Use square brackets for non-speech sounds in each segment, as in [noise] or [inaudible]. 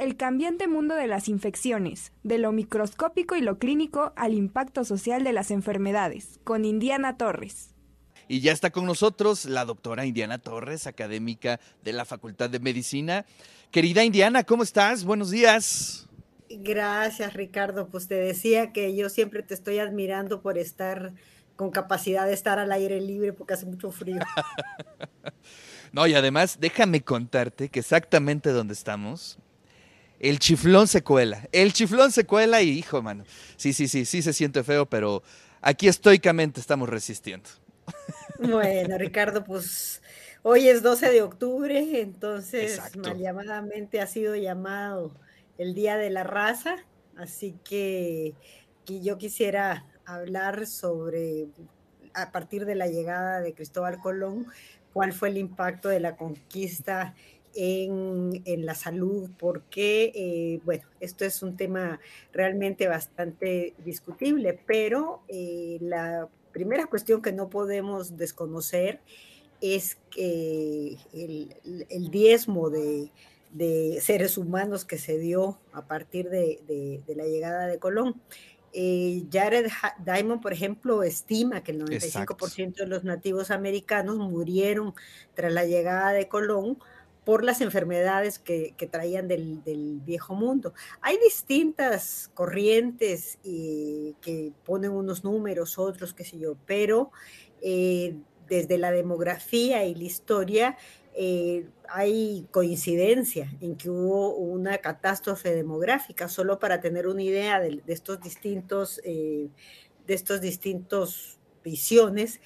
el cambiante mundo de las infecciones, de lo microscópico y lo clínico al impacto social de las enfermedades, con Indiana Torres. Y ya está con nosotros la doctora Indiana Torres, académica de la Facultad de Medicina. Querida Indiana, ¿cómo estás? Buenos días. Gracias, Ricardo. Pues te decía que yo siempre te estoy admirando por estar con capacidad de estar al aire libre porque hace mucho frío. [laughs] no, y además, déjame contarte que exactamente donde estamos, el chiflón se cuela. El chiflón se cuela y, hijo, mano. Sí, sí, sí, sí se siente feo, pero aquí estoicamente estamos resistiendo. Bueno, Ricardo, pues hoy es 12 de octubre, entonces mal llamadamente ha sido llamado el Día de la Raza, así que, que yo quisiera hablar sobre, a partir de la llegada de Cristóbal Colón, cuál fue el impacto de la conquista en, la salud, porque, eh, bueno, esto es un tema realmente bastante discutible, pero eh, la primera cuestión que no podemos desconocer es que el, diezmo de, seres humanos que se dio a partir de la llegada de Colón. Eh, Jared Diamond, por ejemplo, estima que el 95% de los nativos americanos murieron tras la llegada de Colón por las enfermedades que, traían del, viejo mundo. Hay distintas corrientes eh, que ponen unos números, otros, qué sé yo, pero eh, desde la demografía y la historia eh, hay coincidencia en que hubo una catástrofe demográfica, solo para tener una idea de, estos distintos, eh, de estos distintos visiones.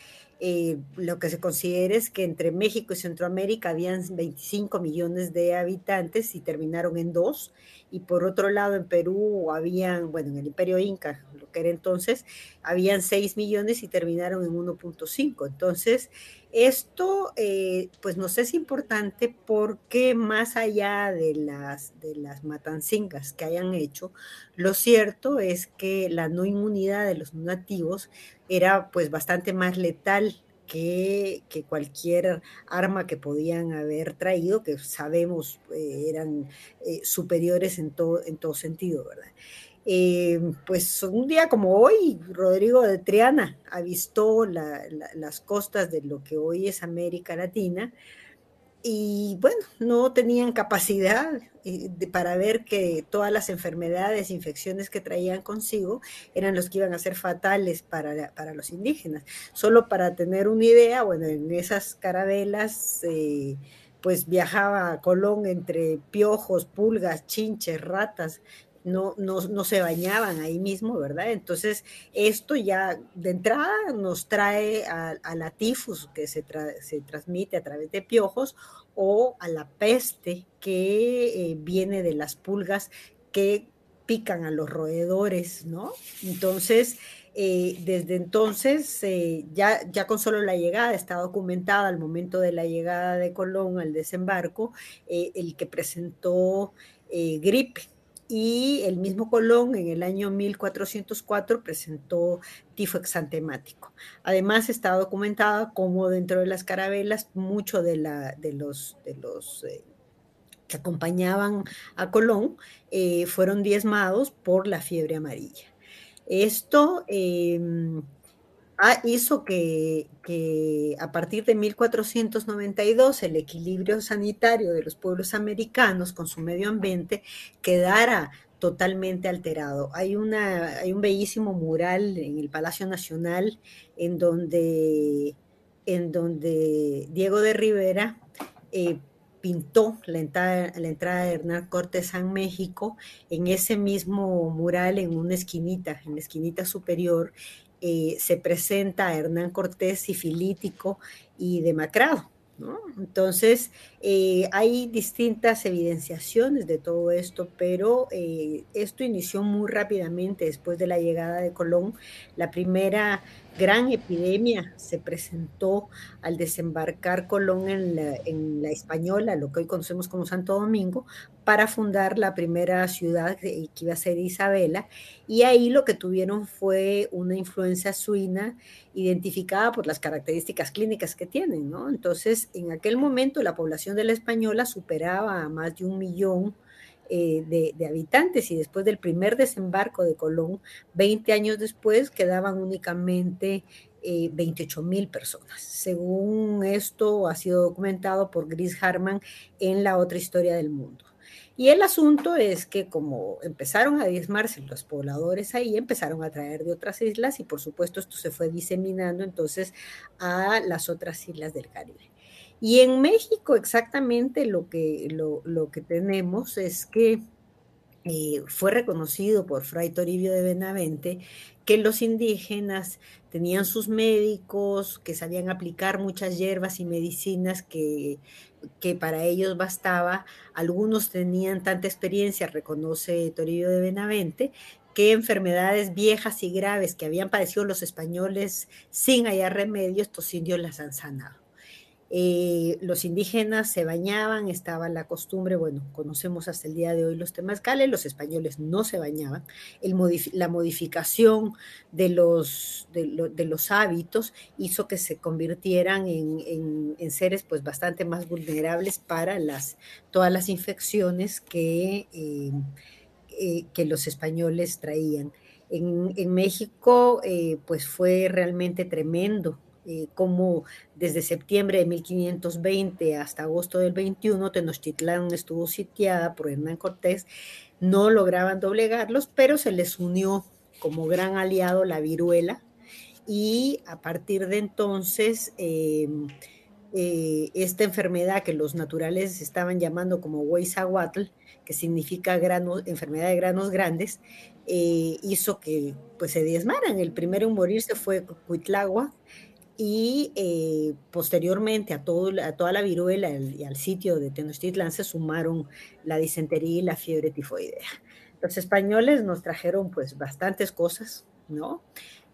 Eh, lo que se considera es que entre México y Centroamérica habían 25 millones de habitantes y terminaron en dos, y por otro lado en Perú habían, bueno, en el imperio inca, lo que era entonces, habían 6 millones y terminaron en 1.5. Entonces, esto eh, pues nos es importante porque más allá de las, de las matancingas que hayan hecho, lo cierto es que la no inmunidad de los nativos era pues bastante más letal que, cualquier arma que podían haber traído, que sabemos eh, eran eh, superiores en todo, en todo sentido, ¿verdad? Eh, pues un día como hoy, Rodrigo de Triana avistó las costas de lo que hoy es América Latina y bueno, no tenían capacidad eh, para ver que todas las enfermedades, infecciones que traían consigo eran los que iban a ser fatales para, los indígenas. Solo para tener una idea, bueno, en esas carabelas... Eh, pues viajaba a Colón entre piojos, pulgas, chinches, ratas, no, no, se bañaban ahí mismo, ¿verdad? Entonces, esto ya de entrada nos trae a, la tifus que se, se, transmite a través de piojos o a la peste que eh, viene de las pulgas que pican a los roedores, ¿no? Entonces, eh, desde entonces, eh, ya, ya con solo la llegada, está documentada al momento de la llegada de Colón al desembarco, el que presentó gripe, y el mismo Colón en el año 1404 presentó tifo exantemático. Además está documentada como dentro de las carabelas mucho de, los, de los eh, que acompañaban a Colón eh, fueron diezmados por la fiebre amarilla. Esto em, Ah, hizo que, a partir de 1492 el equilibrio sanitario de los pueblos americanos con su medio ambiente quedara totalmente alterado. Hay, una, hay un bellísimo mural en el Palacio Nacional en donde, en donde Diego de Rivera eh, pintó la entrada, la entrada de Hernán Cortés a México en ese mismo mural en una esquinita, en la esquinita superior, eh, se presenta a Hernán Cortés sifilítico y demacrado. Entonces, eh, hay distintas evidenciaciones de todo esto, pero eh, esto inició muy rápidamente después de la llegada de Colón. La primera gran epidemia se presentó al desembarcar Colón en la, Española, lo que hoy conocemos como Santo Domingo, para fundar la primera ciudad que iba a ser Isabela, y ahí lo que tuvieron fue una influencia suina identificada por las características clínicas que tienen, ¿no? Entonces, en aquel momento la población de la española superaba a más de un millón eh, de, habitantes y después del primer desembarco de Colón, 20 años después, quedaban únicamente 28 eh, mil personas. Según esto ha sido documentado por Gris Harman en La otra historia del mundo. Y el asunto es que como empezaron a diezmarse los pobladores ahí, empezaron a traer de otras islas y por supuesto esto se fue diseminando entonces a las otras islas del Caribe. Y en México exactamente lo que, lo, que tenemos es que eh, fue reconocido por Fray Toribio de Benavente que los indígenas tenían sus médicos, que sabían aplicar muchas hierbas y medicinas que, que para ellos bastaba. Algunos tenían tanta experiencia, reconoce Toribio de Benavente, que enfermedades viejas y graves que habían padecido los españoles sin hallar remedio, estos indios las han sanado. Eh, los indígenas se bañaban, estaba la costumbre, bueno, conocemos hasta el día de hoy los temazcales, los españoles no se bañaban, la modificación de los, de, los hábitos hizo que se convirtieran en, seres pues bastante más vulnerables para todas las infecciones que, eh, eh, que los españoles traían. En, México, pues fue realmente tremendo eh, como desde septiembre de 1520 hasta agosto del 21 Tenochtitlán estuvo sitiada por Hernán Cortés, no lograban doblegarlos, pero se les unió como gran aliado la viruela y a partir de entonces em, eh, esta enfermedad que los naturales estaban llamando como Huizahuatl, que significa enfermedad de granos grandes, eh, hizo que pues se diezmaran. El primero en morirse fue Cuitlagua, y eh, posteriormente a, toda la viruela y al sitio de Tenochtitlan se sumaron la disentería y la fiebre tifoidea. Los españoles nos trajeron pues bastantes cosas, ¿no?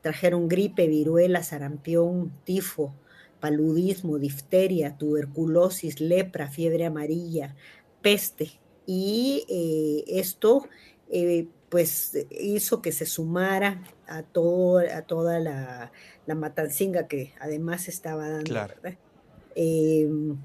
Trajeron gripe, viruela, sarampión, tifo, paludismo, difteria, tuberculosis, lepra, fiebre amarilla, peste. Y eh, esto eh, pues hizo que se sumara a, todo, a toda la, la matancinga que además estaba dando. Em,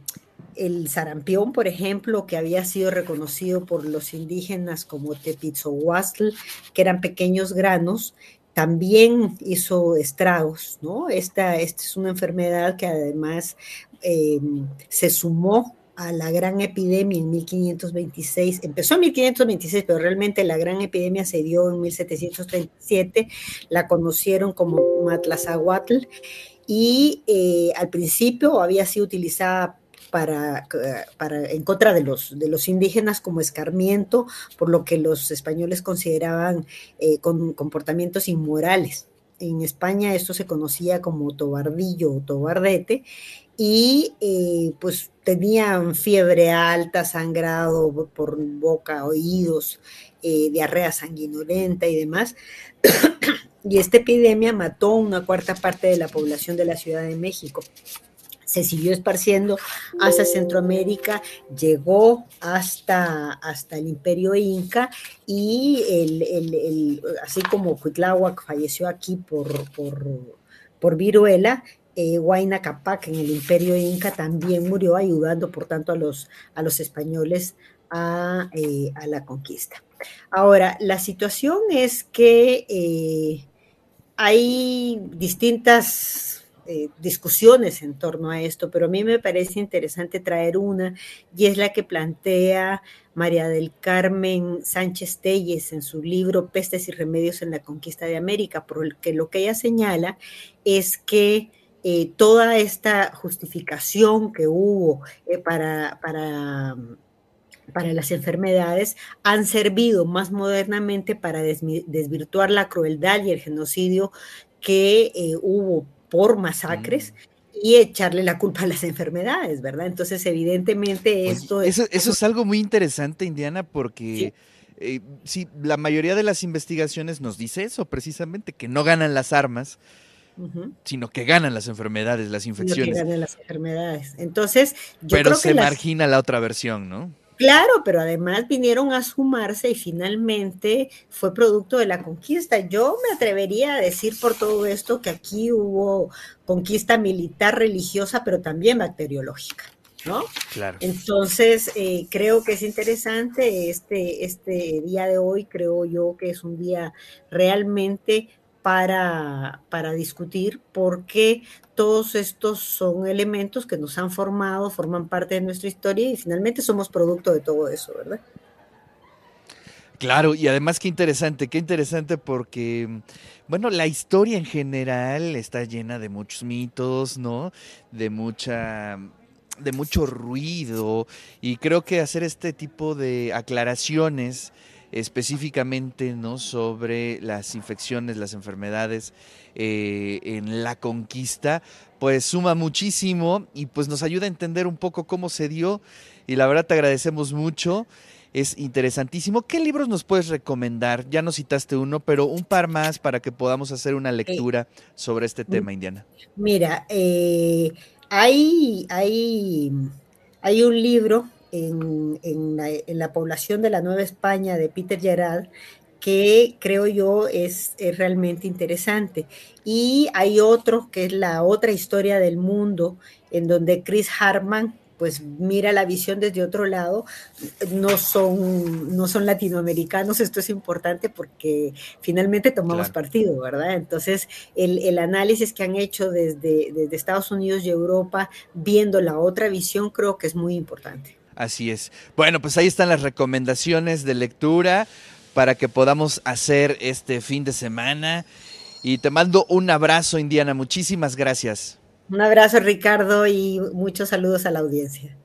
el sarampión, por ejemplo, que había sido reconocido por los indígenas como tepitzohuastl, que eran pequeños granos, también hizo estragos, ¿no? Esta, esta es una enfermedad que además em, se sumó a la gran epidemia en 1526. Empezó en 1526, pero realmente la gran epidemia se dio en 1737. La conocieron como Matlazahuatl y eh, al principio había sido utilizada para, para, en contra de los, de los indígenas como escarmiento, por lo que los españoles consideraban eh, con comportamientos inmorales. En España esto se conocía como tobardillo o tobardete y eh, pues tenían fiebre alta, sangrado por boca, oídos, eh, diarrea sanguinolenta y demás. [coughs] y esta epidemia mató una cuarta parte de la población de la Ciudad de México. Se siguió esparciendo hasta Centroamérica, llegó hasta, hasta el imperio inca y el, así como Cuitláhuac falleció aquí por, por, por viruela, eh, Huayna Capac en el imperio inca también murió ayudando, por tanto, a los, a los españoles a, eh, la conquista. Ahora, la situación es que eh, hay distintas discusiones en torno a esto, pero a mí me parece interesante traer una, y es la que plantea María del Carmen Sánchez Telles en su libro Pestes y Remedios en la Conquista de América, porque lo que ella señala es que eh, toda esta justificación que hubo eh, para, para, para, las enfermedades han servido más modernamente para desvirtuar la crueldad y el genocidio que eh, hubo por masacres. Mm. y echarle la culpa a las enfermedades, ¿verdad? Entonces, evidentemente esto es... Eso, es algo muy interesante, Indiana, porque sí. la mayoría de las investigaciones nos dice eso, precisamente, que no ganan las armas, sino que ganan las enfermedades, las infecciones. que ganan las enfermedades. Entonces, yo pero se margina la otra versión, ¿no? Claro, pero además vinieron a sumarse y finalmente fue producto de la conquista. Yo me atrevería a decir por todo esto que aquí hubo conquista militar, religiosa, pero también bacteriológica. ¿no? Claro. Entonces, eh, creo que es interesante este, este día de hoy, creo yo que es un día realmente para, para discutir porque todos estos son elementos que nos han formado, forman parte de nuestra historia y finalmente somos producto de todo eso, ¿verdad? Claro, y además qué interesante, qué interesante porque, bueno, la historia en general está llena de muchos mitos, ¿no? De mucha de mucho ruido y creo que hacer este tipo de aclaraciones específicamente ¿no? sobre las infecciones, las enfermedades eh, en la conquista, pues suma muchísimo y pues nos ayuda a entender un poco cómo se dio y la verdad te agradecemos mucho es interesantísimo. ¿Qué libros nos puedes recomendar? Ya nos citaste uno, pero un par más para que podamos hacer una lectura sobre este tema, Indiana. Mira, eh, hay, hay, hay un libro en, la, población de la Nueva España de Peter Gerard que creo yo es, es, realmente interesante. Y hay otro que es la otra historia del mundo, en donde Chris Hartman pues mira la visión desde otro lado, no son, no son latinoamericanos, esto es importante porque finalmente tomamos partido, ¿verdad? Entonces, el, análisis que han hecho desde, desde Estados Unidos y Europa, viendo la otra visión, creo que es muy importante. Así es. Bueno, pues ahí están las recomendaciones de lectura para que podamos hacer este fin de semana. Y te mando un abrazo, Indiana. Muchísimas gracias. Un abrazo, Ricardo, y muchos saludos a la audiencia.